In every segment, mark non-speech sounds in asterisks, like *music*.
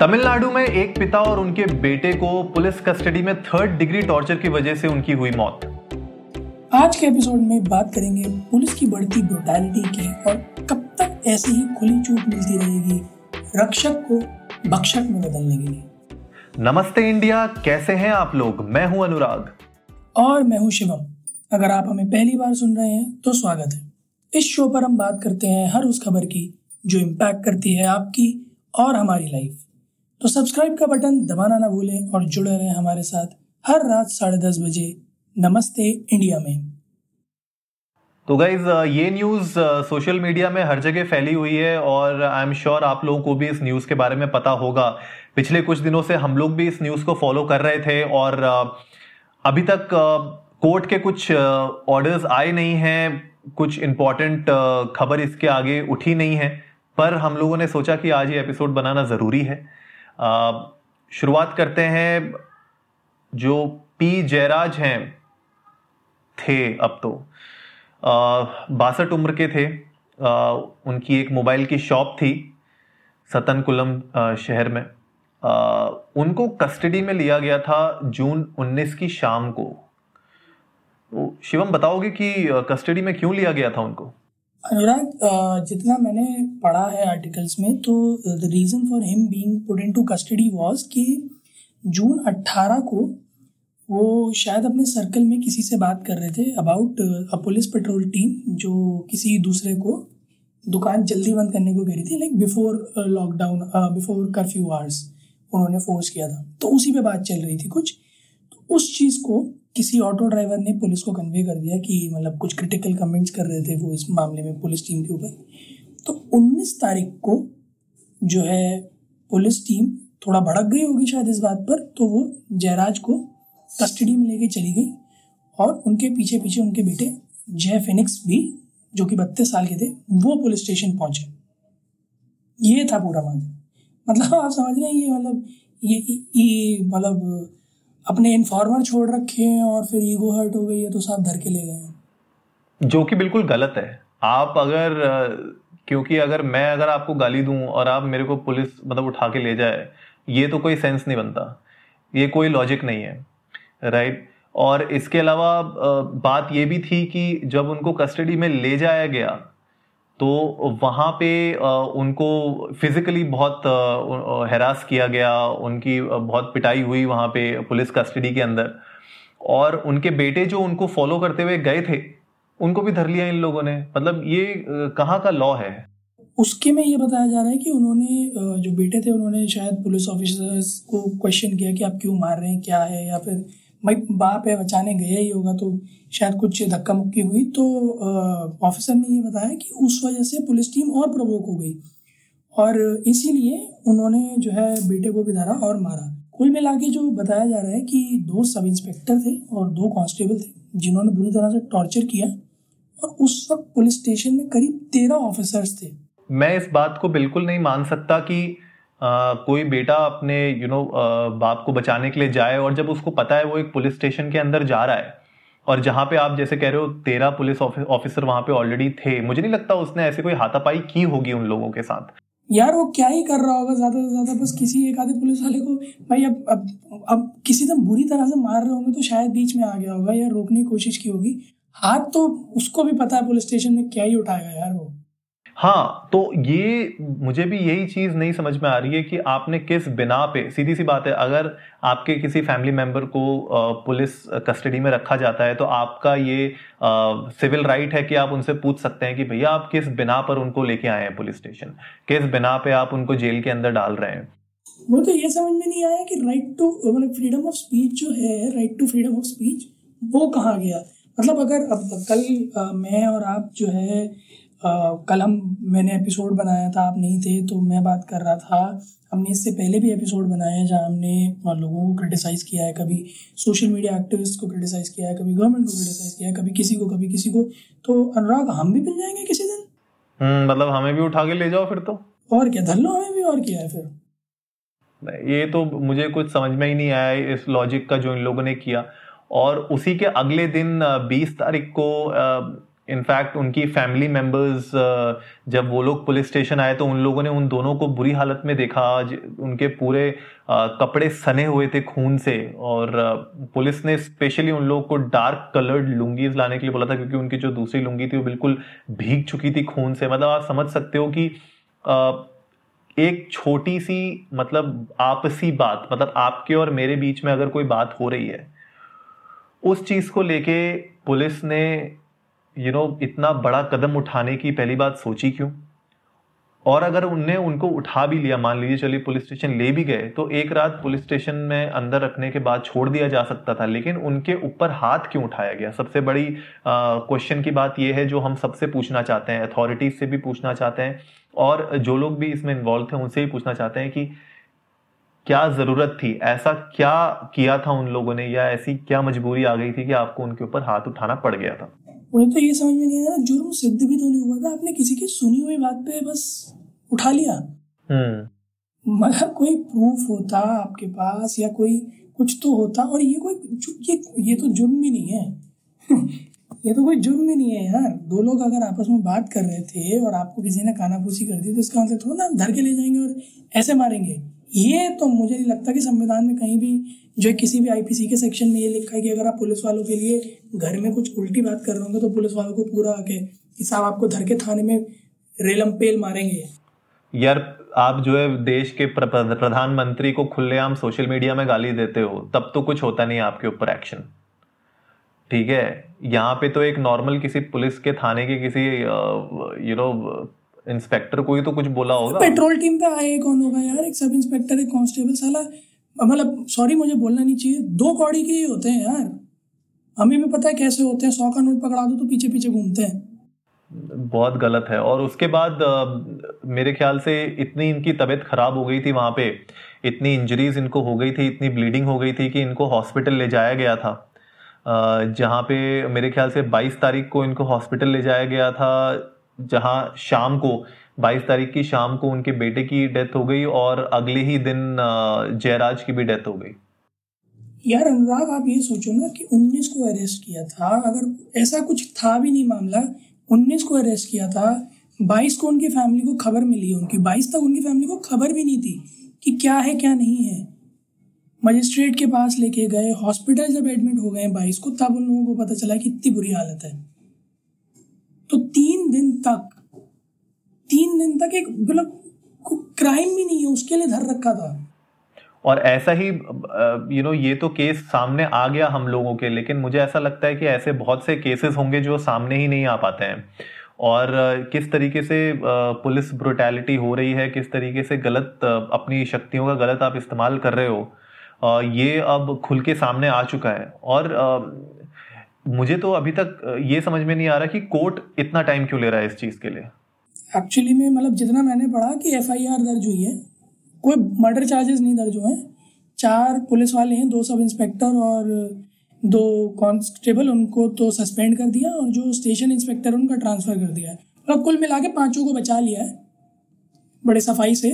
तमिलनाडु में एक पिता और उनके बेटे को पुलिस कस्टडी में थर्ड डिग्री टॉर्चर की वजह से उनकी हुई मौत। आज के एपिसोड में बात करेंगे पुलिस की बढ़ती ब्रुटैलिटी की और कब तक ऐसी ही खुली छूट मिलती रहेगी रक्षक को भक्षक में बदलने के लिए। नमस्ते इंडिया कैसे हैं आप लोग? मैं हूँ अनुराग। और मैं हूँ शिवम। अगर आप हमें पहली बार सुन रहे हैं तो स्वागत है। इस शो पर हम बात करते हैं हर उस खबर की जो इम्पैक्ट करती है आपकी और हमारी लाइफ तो सब्सक्राइब का बटन दबाना ना भूलें और जुड़े रहें हमारे साथ हर रात साढ़े दस बजे नमस्ते इंडिया में। तो गाइज़ ये न्यूज़ सोशल मीडिया में हर जगह फैली हुई है और आई एम श्योर आप लोगों को भी इस न्यूज़ के बारे में पता होगा। पिछले कुछ दिनों से हम लोग भी इस न्यूज़ को फॉलो कर रहे थे और अभी तक कोर्ट के कुछ ऑर्डर्स आए नहीं हैं। कुछ इंपॉर्टेंट खबर इसके आगे उठी नहीं है। पर हम लोगों ने सोचा कि आज ये एपिसोड बनाना ज़रूरी है। शुरुआत करते हैं जो पी जयराज हैं थे अब तो। बासठ उम्र के थे। आ, उनकी एक मोबाइल की शॉप थी सतनकुलम शहर में। आ, उनको कस्टडी में लिया गया था जून 19 की शाम को। तो शिवम बताओगे कि कस्टडी में क्यों लिया गया था उनको? अनुराग जितना मैंने पढ़ा है आर्टिकल्स में तो the reason for him being put into custody was कि जून 18 को वो शायद अपने सर्कल में किसी से बात कर रहे थे about a police patrol team जो किसी दूसरे को दुकान जल्दी बंद करने को कह रही थी like before lockdown before curfew hours उन्होंने फोर्स किया था। तो उसी पे बात चल रही थी कुछ। उस चीज़ को किसी ऑटो ड्राइवर ने पुलिस को कन्वे कर दिया कि मतलब कुछ क्रिटिकल कमेंट्स कर रहे थे वो इस मामले में पुलिस टीम के ऊपर। तो 19 तारीख को जो है पुलिस टीम थोड़ा भड़क गई होगी शायद इस बात पर तो वो जयराज को कस्टडी में लेके चली गई और उनके पीछे पीछे उनके बेटे जय फिनिक्स भी, जो कि बत्तीस साल के थे, वो पुलिस स्टेशन पहुँचे। ये था पूरा मामला। मतलब आप समझ रहे हैं, ये मतलब ये ये मतलब अपने इन्फॉर्मर छोड़ रखे हैं और फिर ईगो हर्ट हो गई है तो साथ धर के ले गए जो कि बिल्कुल गलत है। आप अगर क्योंकि अगर मैं अगर आपको गाली दूँ और आप मेरे को पुलिस मतलब उठा के ले जाए, ये तो कोई सेंस नहीं बनता। ये कोई लॉजिक नहीं है राइट और इसके अलावा बात ये भी थी कि जब उनको कस्टडी में ले जाया गया तो वहाँ पे उनको फिजिकली बहुत हैरास किया गया, उनकी बहुत पिटाई हुई वहाँ पे पुलिस कस्टडी के अंदर। और उनके बेटे जो उनको फॉलो करते हुए गए थे, उनको भी धर लिया इन लोगों ने। मतलब ये कहाँ का लॉ है? उसके में ये बताया जा रहा है कि उन्होंने जो बेटे थे उन्होंने शायद पुलिस ऑफिसर्स को क्वेश्चन किया कि आप क्यों मार रहे हैं, क्या है? या फिर भाई, बाप है, बचाने गया ही होगा तो शायद कुछ धक्का मुक्की हुई। तो ऑफिसर ने ये बताया कि उस वजह से पुलिस टीम और प्रवोक हो गई। और इसीलिए उन्होंने जो है बेटे को भी धरा और मारा। कुल मिला के जो बताया जा रहा है कि दो सब इंस्पेक्टर थे और दो कांस्टेबल थे, जिन्होंने बुरी तरह से टॉर्चर किया और उस वक्त पुलिस स्टेशन में करीब तेरह ऑफिसर्स थे। मैं इस बात को बिल्कुल नहीं मान सकता कि कोई बेटा अपने यू नो बाप को बचाने के लिए जाए और जब उसको पता है वो एक पुलिस स्टेशन के अंदर जा रहा है और जहाँ पे आप जैसे कह रहे हो तेरह पुलिस ऑफिसर वहाँ पे ऑलरेडी थे, मुझे नहीं लगता उसने ऐसे कोई हाथापाई की होगी उन लोगों के साथ। यार वो क्या ही कर रहा होगा, ज़्यादा से ज़्यादा बस किसी एक आधे पुलिस वाले को, भाई अब अब अब किसी ने बुरी तरह से मार रहे होंगे तो शायद बीच में आ गया होगा या रोकने की कोशिश की होगी। हाथ तो उसको भी पता है पुलिस स्टेशन में क्या ही उठाएगा यार वो। हाँ तो ये मुझे भी यही चीज़ नहीं समझ में आ रही है कि आपने किस बिना पे, सीधी सी बात है, अगर आपके किसी फैमिली मेंबर को पुलिस कस्टडी में रखा जाता है तो आपका ये सिविल राइट है कि आप उनसे पूछ सकते हैं कि भैया आप किस बिना पर उनको लेके आए हैं पुलिस स्टेशन? किस बिना पे आप उनको जेल के अंदर डाल रहे हैं? मुझे तो ये समझ में नहीं आया कि राइट टू मतलब फ्रीडम ऑफ़ स्पीच जो है right to freedom of speech वो कहाँ गया? मतलब अगर अब कल मैं और आप जो है कल हम मैंने एपिसोड बनाया था आप नहीं थे तो मैं बात कर रहा था। हमने इससे पहले भी एपिसोड बनाया है जहाँ हमने लोगों को क्रिटिसाइज़ किया है कभी सोशल मीडिया एक्टिविस्ट को क्रिटिसाइज़ किया है कभी गवर्नमेंट को क्रिटिसाइज़ किया है कभी किसी को कभी किसी को। तो अनुराग हम भी मिल जाएँगे किसी दिन? हम्म, मतलब हमें भी उठा के ले जाओ फिर तो। और क्या धर लो हमें भी और क्या है फिर? ये तो मुझे कुछ समझ में ही नहीं आया इस लॉजिक का जो इन लोगों ने किया। और उसी के अगले दिन बीस तारीख को इनफैक्ट उनकी फैमिली मेंबर्स जब वो लोग पुलिस स्टेशन आए तो उन लोगों ने उन दोनों को बुरी हालत में देखा। उनके पूरे कपड़े सने हुए थे खून से और पुलिस ने स्पेशली उन लोगों को डार्क कलर्ड लुंगीज लाने के लिए बोला था क्योंकि उनकी जो दूसरी लुंगी थी वो बिल्कुल भीग चुकी थी खून से। मतलब आप समझ सकते हो कि एक छोटी सी मतलब आपसी बात मतलब आपके और मेरे बीच में अगर कोई बात हो रही है, उस चीज़ को लेके पुलिस ने यू नो इतना बड़ा कदम उठाने की पहली बात सोची क्यों? और अगर उनने उनको उठा भी लिया, मान लीजिए चलिए पुलिस स्टेशन ले भी गए तो एक रात पुलिस स्टेशन में अंदर रखने के बाद छोड़ दिया जा सकता था, लेकिन उनके ऊपर हाथ क्यों उठाया गया? सबसे बड़ी क्वेश्चन की बात यह है जो हम सबसे पूछना चाहते हैं अथॉरिटीज से भी पूछना चाहते हैं, और जो लोग भी इसमें इन्वॉल्व थे उनसे भी पूछना चाहते हैं कि क्या ज़रूरत थी? ऐसा क्या किया था उन लोगों ने? या ऐसी क्या मजबूरी आ गई थी कि आपको उनके ऊपर हाथ उठाना पड़ गया था? मुझे तो ये समझ में नहीं आया जुर्म सिद्ध भी तो नहीं हुआ था आपने किसी की सुनी हुई बात पे बस उठा लिया। हम्म। मगर कोई प्रूफ होता आपके पास या कोई कुछ तो होता और ये कोई ये ये तो जुर्म भी नहीं है। *laughs* ये तो कोई जुर्म ही नहीं है यार। दो लोग अगर आपस में बात कर रहे थे और आपको किसी ने कानाफूसी कर दी तो इसका मतलब थोड़ा ना धर के ले जाएँगे और ऐसे मारेंगे। ये तो मुझे नहीं लगता कि संविधान में कहीं भी जो किसी भी आईपीसी के सेक्शन में ये लिखा है कि अगर आप पुलिस वालों के लिए घर में कुछ उल्टी बात कर रहे होंगे तो पुलिस वालों को पूरा आके कि साहब आपको धर के थाने में रेलम पेल मारेंगे। यार, आप जो है देश के प्रधानमंत्री को खुलेआम सोशल मीडिया में गाली देते हो, तब तो कुछ होता नहीं आपके ऊपर एक्शन ठीक है? यहाँ पे तो एक नॉर्मल किसी पुलिस के थाने के किसी यू नो इंस्पेक्टर को ही तो कुछ बोला होगा। पेट्रोल टीम पे आए कौन होगा यार? एक सब इंस्पेक्टर एक कांस्टेबल। साला मतलब सॉरी मुझे बोलना नहीं चाहिए। दो कौड़ी के ही होते हैं यार। हमें भी पता है कैसे होते हैं। सौ का नोट पकड़ा दो तो पीछे पीछे घूमते हैं। बहुत गलत है। और उसके बाद आ, मेरे ख्याल से इतनी इनकी तबीयत खराब हो गई थी वहाँ पे। इतनी इंजरीज इनको हो गई थी इतनी ब्लीडिंग हो गई थी कि इनको हॉस्पिटल ले जाया गया था। जहाँ पे मेरे ख्याल से 22 तारीख को इनको हॉस्पिटल ले जाया गया था। जहाँ शाम को 22 तारीख की शाम को उनके बेटे की डेथ हो गई और अगले ही दिन जयराज की भी डेथ हो गई। यार अनुराग, आप ये सोचो ना कि 19 को अरेस्ट किया था। अगर ऐसा कुछ था भी नहीं मामला 19 को अरेस्ट किया था 22 को उनकी फैमिली को खबर मिली उनकी। 22 तक उनकी फैमिली को खबर भी नहीं थी कि क्या है, क्या नहीं है। मजिस्ट्रेट के पास लेके गए हॉस्पिटल जब एडमिट हो गए बाईस को, तब उन लोगों को पता चला कि इतनी बुरी हालत है। तो तीन दिन तक, तीन दिन तक एक मतलब क्राइम भी नहीं है, उसके लिए धर रखा था। और ऐसा ही यू नो ये तो केस सामने आ गया हम लोगों के, लेकिन मुझे ऐसा लगता है कि ऐसे बहुत से केसेस होंगे जो सामने ही नहीं आ पाते हैं। और किस तरीके से पुलिस ब्रुटैलिटी हो रही है, किस तरीके से गलत अपनी शक्तियों का गलत आप इस्तेमाल कर रहे हो ये अब खुल के सामने आ चुका है। और मुझे तो अभी तक ये समझ में नहीं आ रहा कि कोर्ट इतना टाइम क्यों ले रहा है इस चीज़ के लिए। एक्चुअली में मतलब जितना मैंने पढ़ा कि एफआईआर दर्ज हुई है, कोई मर्डर चार्जेस नहीं दर्ज हुए हैं। चार पुलिस वाले हैं, दो सब इंस्पेक्टर और दो कांस्टेबल उनको तो सस्पेंड कर दिया और जो स्टेशन इंस्पेक्टर उनका ट्रांसफ़र कर दिया है। मतलब कुल मिला के पाँचों को बचा लिया है, बड़े सफ़ाई से।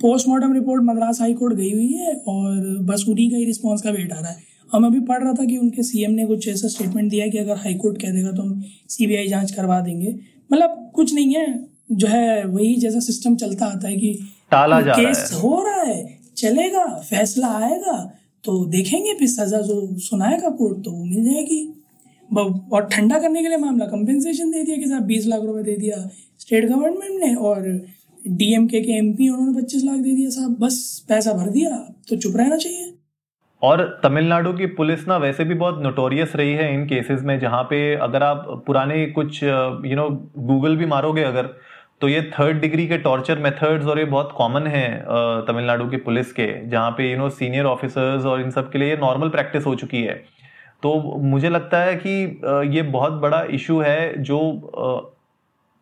Postmortem report Madras High Court गई हुई है और बस उन्हीं का ही रिस्पॉन्स का वेट आ रहा है। हम अभी पढ़ रहा था कि उनके सीएम ने कुछ ऐसा स्टेटमेंट दिया कि अगर हाई कोर्ट कह देगा तो हम सीबीआई जाँच करवा देंगे। मतलब कुछ नहीं है। जो है वही जैसा सिस्टम चलता आता है कि टाला जा केस रहा है। हो रहा है चलेगा फैसला आएगा तो देखेंगे फिर सजा जो सुनाएगा कोर्ट तो वो मिल जाएगी। और ठंडा करने के लिए मामला कंपेंसेशन दे दिया कि साहब बीस लाख रुपए दे दिया स्टेट गवर्नमेंट ने और डीएमके के एमपी उन्होंने पच्चीस लाख दे दिया साहब बस पैसा भर दिया तो चुप रहना चाहिए। और तमिलनाडु की पुलिस ना वैसे भी बहुत नोटोरियस रही है इन केसेस में, जहाँ पे अगर आप पुराने कुछ यू नो गूगल भी मारोगे अगर तो ये थर्ड डिग्री के टॉर्चर मेथड्स और ये बहुत कॉमन है तमिलनाडु की पुलिस के, जहाँ पे यू नो सीनियर ऑफिसर्स और इन सब के लिए नॉर्मल प्रैक्टिस हो चुकी है। तो मुझे लगता है कि ये बहुत बड़ा इशू है जो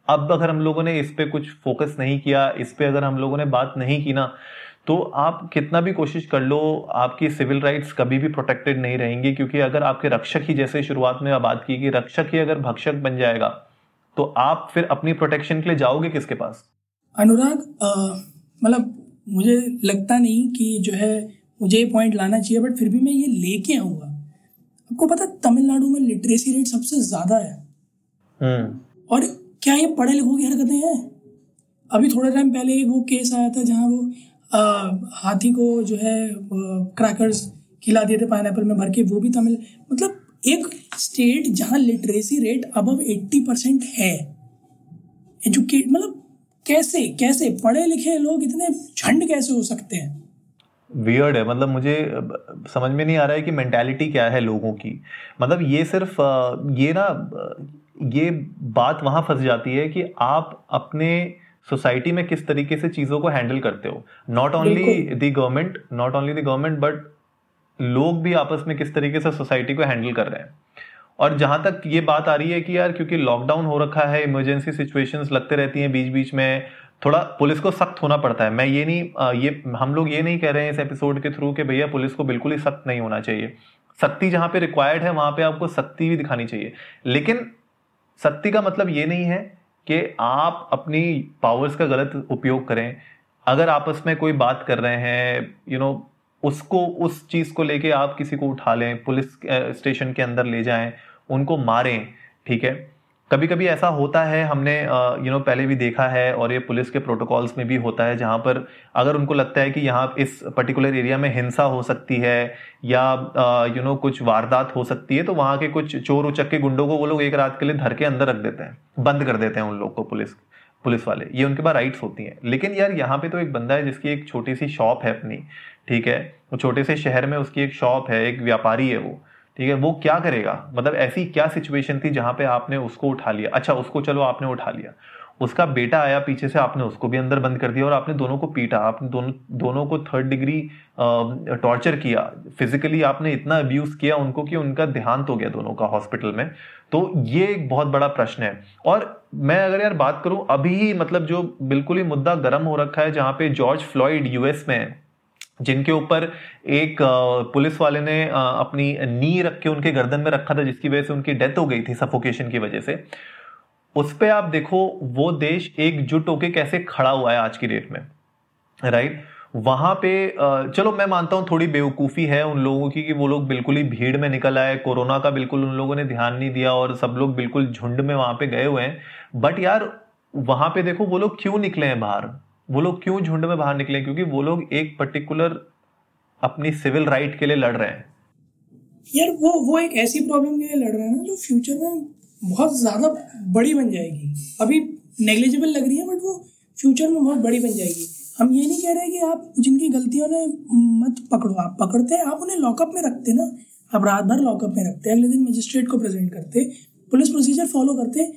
अब अगर हम लोगों ने इस पे कुछ फोकस नहीं किया, इस पर अगर हम लोगों ने बात नहीं की ना तो आप कितना भी कोशिश कर लो आपकी सिविल राइट्स कभी भी प्रोटेक्टेड नहीं रहेंगी क्योंकि अगर आपके रक्षक ही जैसे शुरुआत में बात की कि रक्षक ही अगर भक्षक बन जाएगा तो आप फिर अपनी प्रोटेक्शन के लिए जाओगे किसके पास? अनुराग मतलब मुझे लगता नहीं कि जो है मुझे ये पॉइंट लाना चाहिए बट फिर भी मैं ये लेके आऊँगा। आपको पता तमिलनाडु में लिटरेसी रेट सबसे ज़्यादा है। हम्म। और क्या ये पढ़े लिखों की हरकतें हैं? अभी थोड़े टाइम पहले वो केस आया था जहाँ वो हाथी को जो है क्रैकर्स खिला दिए थे पाइन में, भर के, वो भी तमिल मतलब एक स्टेट जहाँ literacy rate above eighty percent है। एजुकेट मतलब कैसे कैसे? पढ़े लिखे लोग इतने झंड कैसे हो सकते हैं? वियर्ड है मतलब मुझे समझ में नहीं आ रहा है कि मेंटालिटी क्या है लोगों की। मतलब ये सिर्फ़ ये ना ये बात वहाँ फंस जाती है कि आप अपने सोसाइटी में किस तरीके से चीज़ों को हैंडल करते हो? Not only the government not only the government but लोग भी आपस में किस तरीके से सोसाइटी को हैंडल कर रहे हैं? और जहाँ तक ये बात आ रही है कि यार क्योंकि लॉकडाउन हो रखा है इमरजेंसी सिचुएशंस लगते रहती हैं बीच बीच में थोड़ा पुलिस को सख्त होना पड़ता है। मैं ये नहीं ये हम लोग ये नहीं कह रहे हैं इस एपिसोड के थ्रू कि भैया पुलिस को बिल्कुल ही सख्त नहीं होना चाहिए। सख्ती जहाँ पे रिक्वायर्ड है वहाँ पे आपको सख्ती भी दिखानी चाहिए। लेकिन सख्ती का मतलब ये नहीं है कि आप अपनी पावर्स का गलत उपयोग करें। अगर आपस में कोई बात कर रहे हैं यू नो उसको, उस चीज़ को लेके आप किसी को उठा लें, पुलिस स्टेशन के अंदर ले जाएँ, उनको मारें, ठीक है? कभी कभी ऐसा होता है, हमने यू नो पहले भी देखा है और ये पुलिस के प्रोटोकॉल्स में भी होता है, जहाँ पर अगर उनको लगता है कि यहाँ इस पर्टिकुलर एरिया में हिंसा हो सकती है या यू नो कुछ वारदात हो सकती है तो वहाँ के कुछ चोर उचक के गुंडों को वो लोग एक रात के लिए धर के अंदर रख देते हैं, बंद कर देते हैं उन लोग को पुलिस पुलिस वाले। ये उनके पास राइट्स होती हैं। लेकिन यार यहाँ पे तो एक बंदा है जिसकी एक छोटी सी शॉप है अपनी, ठीक है? वो छोटे से शहर में उसकी एक शॉप है, एक व्यापारी है वो। ठीक है, वो क्या करेगा? मतलब ऐसी क्या सिचुएशन थी जहाँ पे आपने उसको उठा लिया? अच्छा उसको चलो आपने उठा लिया। उसका बेटा आया पीछे से, आपने उसको भी अंदर बंद कर दिया और आपने दोनों को पीटा। आपने दोनों दोनों को थर्ड डिग्री टॉर्चर किया। फिजिकली आपने इतना अब्यूज किया उनको कि उनका देहांत हो गया दोनों का हॉस्पिटल में। तो ये एक बहुत बड़ा प्रश्न है। और मैं अगर यार बात करूँ, अभी ही मतलब जो बिल्कुल ही मुद्दा गर्म हो रखा है जहाँ पे जॉर्ज फ्लॉइड यूएस में जिनके ऊपर एक पुलिस वाले ने अपनी नी रख के उनके गर्दन में रखा था, जिसकी वजह से उनकी डेथ हो गई थी सफोकेशन की वजह से। उस पर आप देखो, वो देश एकजुट होके कैसे खड़ा हुआ है आज की डेट में राइट वहाँ पे चलो मैं मानता हूँ, थोड़ी बेवकूफ़ी है उन लोगों की कि वो लोग बिल्कुल ही भीड़ में निकल आए, कोरोना का बिल्कुल उन लोगों ने ध्यान नहीं दिया और सब लोग बिल्कुल झुंड में वहाँ पे गए हुए हैं। बट यार, वहाँ पे देखो, वो लोग क्यों निकले हैं बाहर? वो लोग क्यों झुंड में बाहर निकले क्योंकि वो लोग एक पर्टिकुलर अपनी सिविल राइट के लिए लड़ रहे हैं। यार, वो वो एक ऐसी प्रॉब्लम के लिए लड़ रहे हैं ना, जो फ्यूचर में बहुत ज़्यादा बड़ी बन जाएगी। अभी नेग्लिजिबल लग रही है बट वो फ्यूचर में बहुत बड़ी बन जाएगी। हम ये नहीं कह रहे कि आप जिनकी गलतियों ने मत पकड़ो। आप पकड़ते हैं, आप उन्हें लॉकअप में रखते ना। आप रात भर लॉकअप में रखते अगले दिन मजिस्ट्रेट को प्रेजेंट करते पुलिस प्रोसीजर फॉलो करते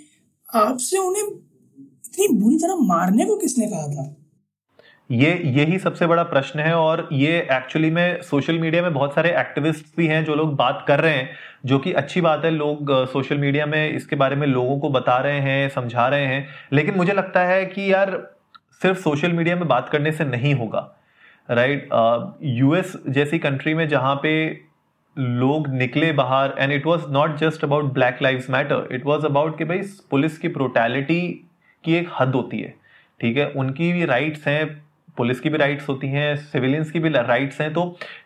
आपसे उन्हें इतनी बुरी तरह मारने को किसने कहा था? ये, यही सबसे बड़ा प्रश्न है और ये एक्चुअली में सोशल मीडिया में बहुत सारे एक्टिविस्ट भी हैं जो लोग बात कर रहे हैं, जो कि अच्छी बात है, लोग सोशल मीडिया में इसके बारे में लोगों को बता रहे हैं, समझा रहे हैं, लेकिन मुझे लगता है कि यार सिर्फ़ सोशल मीडिया में बात करने से नहीं होगा राइट यूएस जैसी कंट्री में जहाँ पे लोग निकले बाहर and it was not just about black lives matter it was about कि भाई, पुलिस की ब्रोटैलिटी की एक हद होती है, ठीक है? उनकी भी राइट्स हैं पुलिस की भी राइट्स होती हैं सिविलियंस की भी राइट्स हैं तो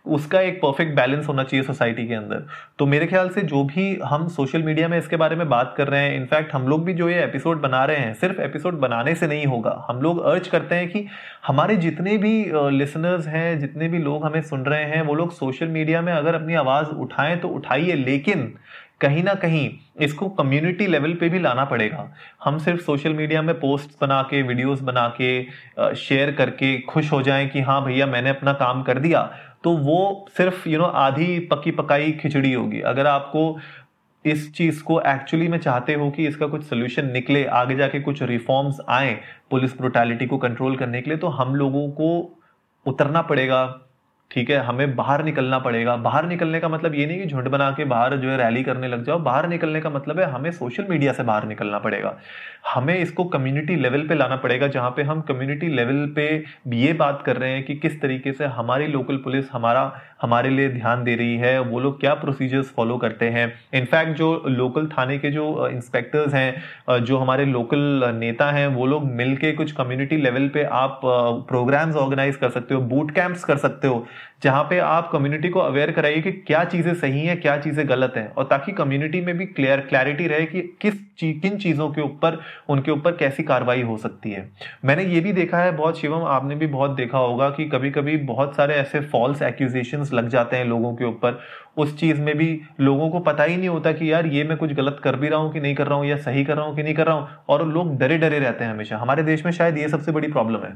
उसका एक परफेक्ट बैलेंस होना चाहिए सोसाइटी के अंदर। तो मेरे ख्याल से जो भी हम सोशल मीडिया में इसके बारे में बात कर रहे हैं इनफैक्ट हम लोग भी जो ये एपिसोड बना रहे हैं, सिर्फ़ एपिसोड बनाने से नहीं होगा। हम लोग अर्ज़ करते हैं कि हमारे जितने भी लिसनर्स हैं, जितने भी लोग हमें सुन रहे हैं, वो लोग सोशल मीडिया में अगर अपनी आवाज़ उठाएँ तो उठाइए, लेकिन कहीं ना कहीं इसको कम्युनिटी लेवल पे भी लाना पड़ेगा। हम सिर्फ़ सोशल मीडिया में पोस्ट बना के वीडियोस बना के शेयर करके खुश हो जाएँ कि हाँ भैया मैंने अपना काम कर दिया तो वो सिर्फ़ यू you नो know, आधी पकी पकाई खिचड़ी होगी। अगर आपको इस चीज़ को एक्चुअली में चाहते हो कि इसका कुछ सोल्यूशन निकले आगे जाके कुछ रिफॉर्म्स आए पुलिस ब्रुटैलिटी को कंट्रोल करने के लिए तो हम लोगों को उतरना पड़ेगा। ठीक है, हमें बाहर निकलना पड़ेगा। बाहर निकलने का मतलब ये नहीं कि झुंड बना के बाहर जो है रैली करने लग जाओ। बाहर निकलने का मतलब है हमें सोशल मीडिया से बाहर निकलना पड़ेगा। हमें इसको कम्युनिटी लेवल पे लाना पड़ेगा, जहाँ पे हम कम्युनिटी लेवल पे ये बात कर रहे हैं कि किस तरीके से हमारी लोकल पुलिस हमारा, हमारे लिए ध्यान दे रही है, वो लोग क्या प्रोसीजर्स फॉलो करते हैं। इनफैक्ट जो लोकल थाने के जो इंस्पेक्टर्स हैं जो हमारे लोकल नेता हैं, वो लोग मिलके कुछ कम्युनिटी लेवल पे आप प्रोग्राम्स ऑर्गेनाइज कर सकते हो बूट कैंप्स कर सकते हो। जहाँ पे आप कम्युनिटी को अवेयर कराइए कि क्या चीज़ें सही है क्या चीज़ें गलत हैं और ताकि कम्युनिटी में भी क्लियर क्लैरिटी रहे कि किस ची, किन चीज़ों के ऊपर उनके ऊपर कैसी कार्रवाई हो सकती है। मैंने ये भी देखा है बहुत शिवम आपने भी बहुत देखा होगा कि कभी कभी बहुत सारे ऐसे फॉल्स एक्यूजेशन लग जाते हैं लोगों के ऊपर। उस चीज़ में भी लोगों को पता ही नहीं होता कि यार ये मैं कुछ गलत कर भी रहा हूँ कि नहीं कर रहा हूँ या सही कर रहा हूँ कि नहीं कर रहा हूँ और लोग डरे डरे रहते हैं हमेशा। हमारे देश में शायद ये सबसे बड़ी प्रॉब्लम है।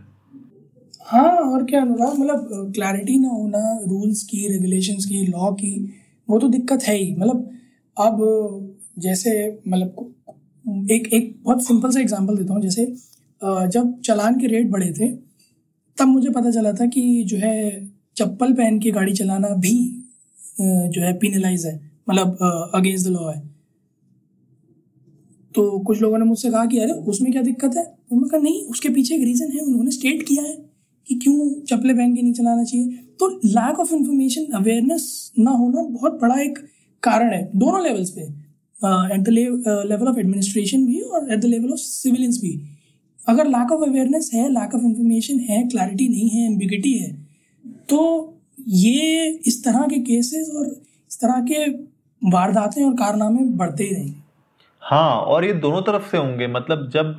हाँ और क्या अनुराग? मतलब क्लैरिटी ना होना रूल्स की रेगुलेशंस की लॉ की, वो तो दिक्कत है ही। मतलब अब, जैसे मतलब एक एक बहुत सिंपल सा एग्जांपल देता हूँ। जैसे जब चलान के रेट बढ़े थे, तब मुझे पता चला था कि जो है, चप्पल पहन के गाड़ी चलाना भी जो है पिनलाइज है। मतलब अगेंस्ट द लॉ है। तो कुछ लोगों ने मुझसे कहा कि, अरे, उसमें क्या दिक्कत है? तो मैं कहा, नहीं, उसके पीछे एक रीज़न है, उन्होंने स्टेट किया है। कि क्यों चप्पलें पहन के नहीं चलाना चाहिए? तो लैक ऑफ़ इंफॉर्मेशन अवेयरनेस ना होना बहुत बड़ा एक कारण है, दोनों लेवल्स पे। At the level of administration भी और at the level of civilians भी। अगर लैक ऑफ़ अवेयरनेस है लैक ऑफ़ इंफॉर्मेशन है क्लैरिटी नहीं है एम्बिगिटी है तो ये इस तरह के केसेस और इस तरह के वारदातें और कारनामे बढ़ते ही रहेंगे। हाँ और ये दोनों तरफ़ से होंगे। मतलब जब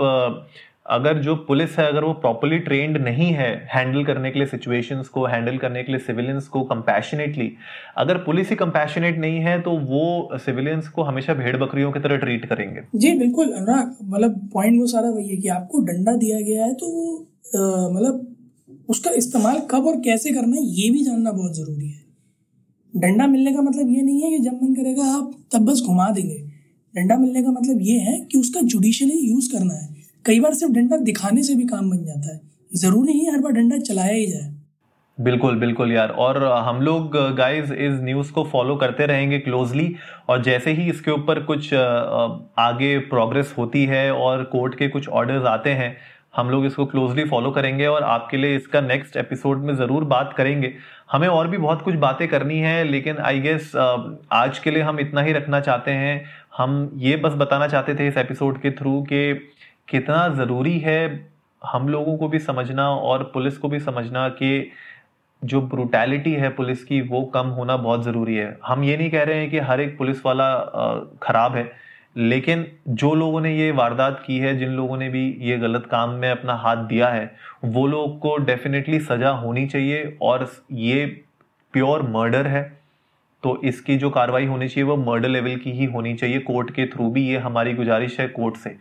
अगर जो पुलिस है, अगर वो प्रॉपरली ट्रेंड नहीं है हैंडल करने के लिए सिचुएशंस को हैंडल करने के लिए सिविलियंस को कंपैशनेटली अगर पुलिस ही कंपैशनेट नहीं है तो वो सिविलियंस को हमेशा भेड़ बकरियों की तरह ट्रीट करेंगे। जी, बिल्कुल, अनुराग मतलब पॉइंट वो सारा वही है कि आपको डंडा दिया गया है तो मतलब उसका इस्तेमाल कब और कैसे करना है, ये भी जानना बहुत ज़रूरी है। डंडा मिलने का मतलब ये नहीं है कि जब मन करेगा आप, तब बस घुमा देंगे। डंडा मिलने का मतलब ये है कि उसका जुडिशली यूज़ करना है। कई बार सिर्फ़ डंडा दिखाने से भी काम बन जाता है। ज़रूरी नहीं हर बार डंडा चलाया ही जाए। बिल्कुल बिल्कुल यार। और हम लोग गाइस इस न्यूज़ को फॉलो करते रहेंगे क्लोजली और जैसे ही इसके ऊपर कुछ आगे प्रोग्रेस होती है और कोर्ट के कुछ ऑर्डर्स आते हैं, हम लोग इसको क्लोजली फॉलो करेंगे और आपके लिए इसका नेक्स्ट एपिसोड में ज़रूर बात करेंगे। हमें और भी बहुत कुछ बातें करनी है, लेकिन आई गेस आज के लिए हम इतना ही रखना चाहते हैं। हम ये बस बताना चाहते थे इस एपिसोड के थ्रू कि कितना ज़रूरी है हम लोगों को भी समझना और पुलिस को भी समझना कि जो ब्रूटैलिटी है पुलिस की, वो कम होना बहुत ज़रूरी है। हम ये नहीं कह रहे हैं कि हर एक पुलिस वाला ख़राब है, लेकिन जो लोगों ने ये वारदात की है, जिन लोगों ने भी ये गलत काम में अपना हाथ दिया है, वो लोग को डेफिनेटली सजा होनी चाहिए और ये प्योर मर्डर है तो इसकी जो कार्रवाई होनी चाहिए, वो मर्डर लेवल की ही होनी चाहिए कोर्ट के थ्रू भी ये हमारी गुजारिश है कोर्ट से।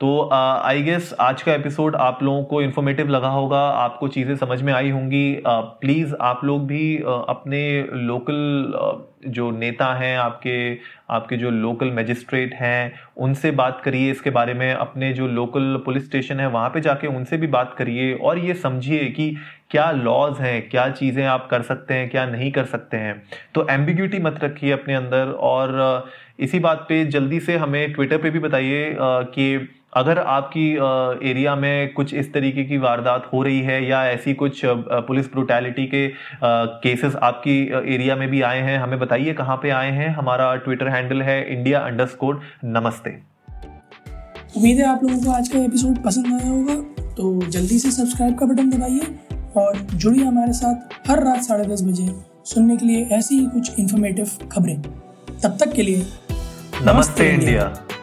तो आई गेस आज का एपिसोड आप लोगों को इन्फॉर्मेटिव लगा होगा, आपको चीज़ें समझ में आई होंगी। प्लीज़ आप लोग भी अपने लोकल जो नेता हैं, आपके आपके जो लोकल मजिस्ट्रेट हैं, उनसे बात करिए इसके बारे में। अपने जो लोकल पुलिस स्टेशन है, वहाँ पे जाके उनसे भी बात करिए और ये समझिए कि क्या लॉज हैं, क्या चीज़ें आप कर सकते हैं, क्या नहीं कर सकते हैं। तो एम्बिग्यूटी मत रखिए अपने अंदर और इसी बात पे जल्दी से हमें ट्विटर पे भी बताइए कि अगर आपकी एरिया में कुछ इस तरीके की वारदात हो रही है या ऐसी कुछ पुलिस ब्रुटैलिटी के केसेस आपकी एरिया में भी आए हैं हमें बताइए कहाँ पे आए हैं। हमारा ट्विटर हैंडल है इंडिया अंडर नमस्ते। उम्मीद है आप लोगों को आज का एपिसोड पसंद आया होगा। तो जल्दी से सब्सक्राइब का बटन दबाइए और जुड़िए हमारे साथ हर रात साढ़े दस बजे सुनने के लिए ऐसी ही कुछ इन्फॉर्मेटिव खबरें। तब तक के लिए नमस्ते, नमस्ते इंडिया, इंडिया।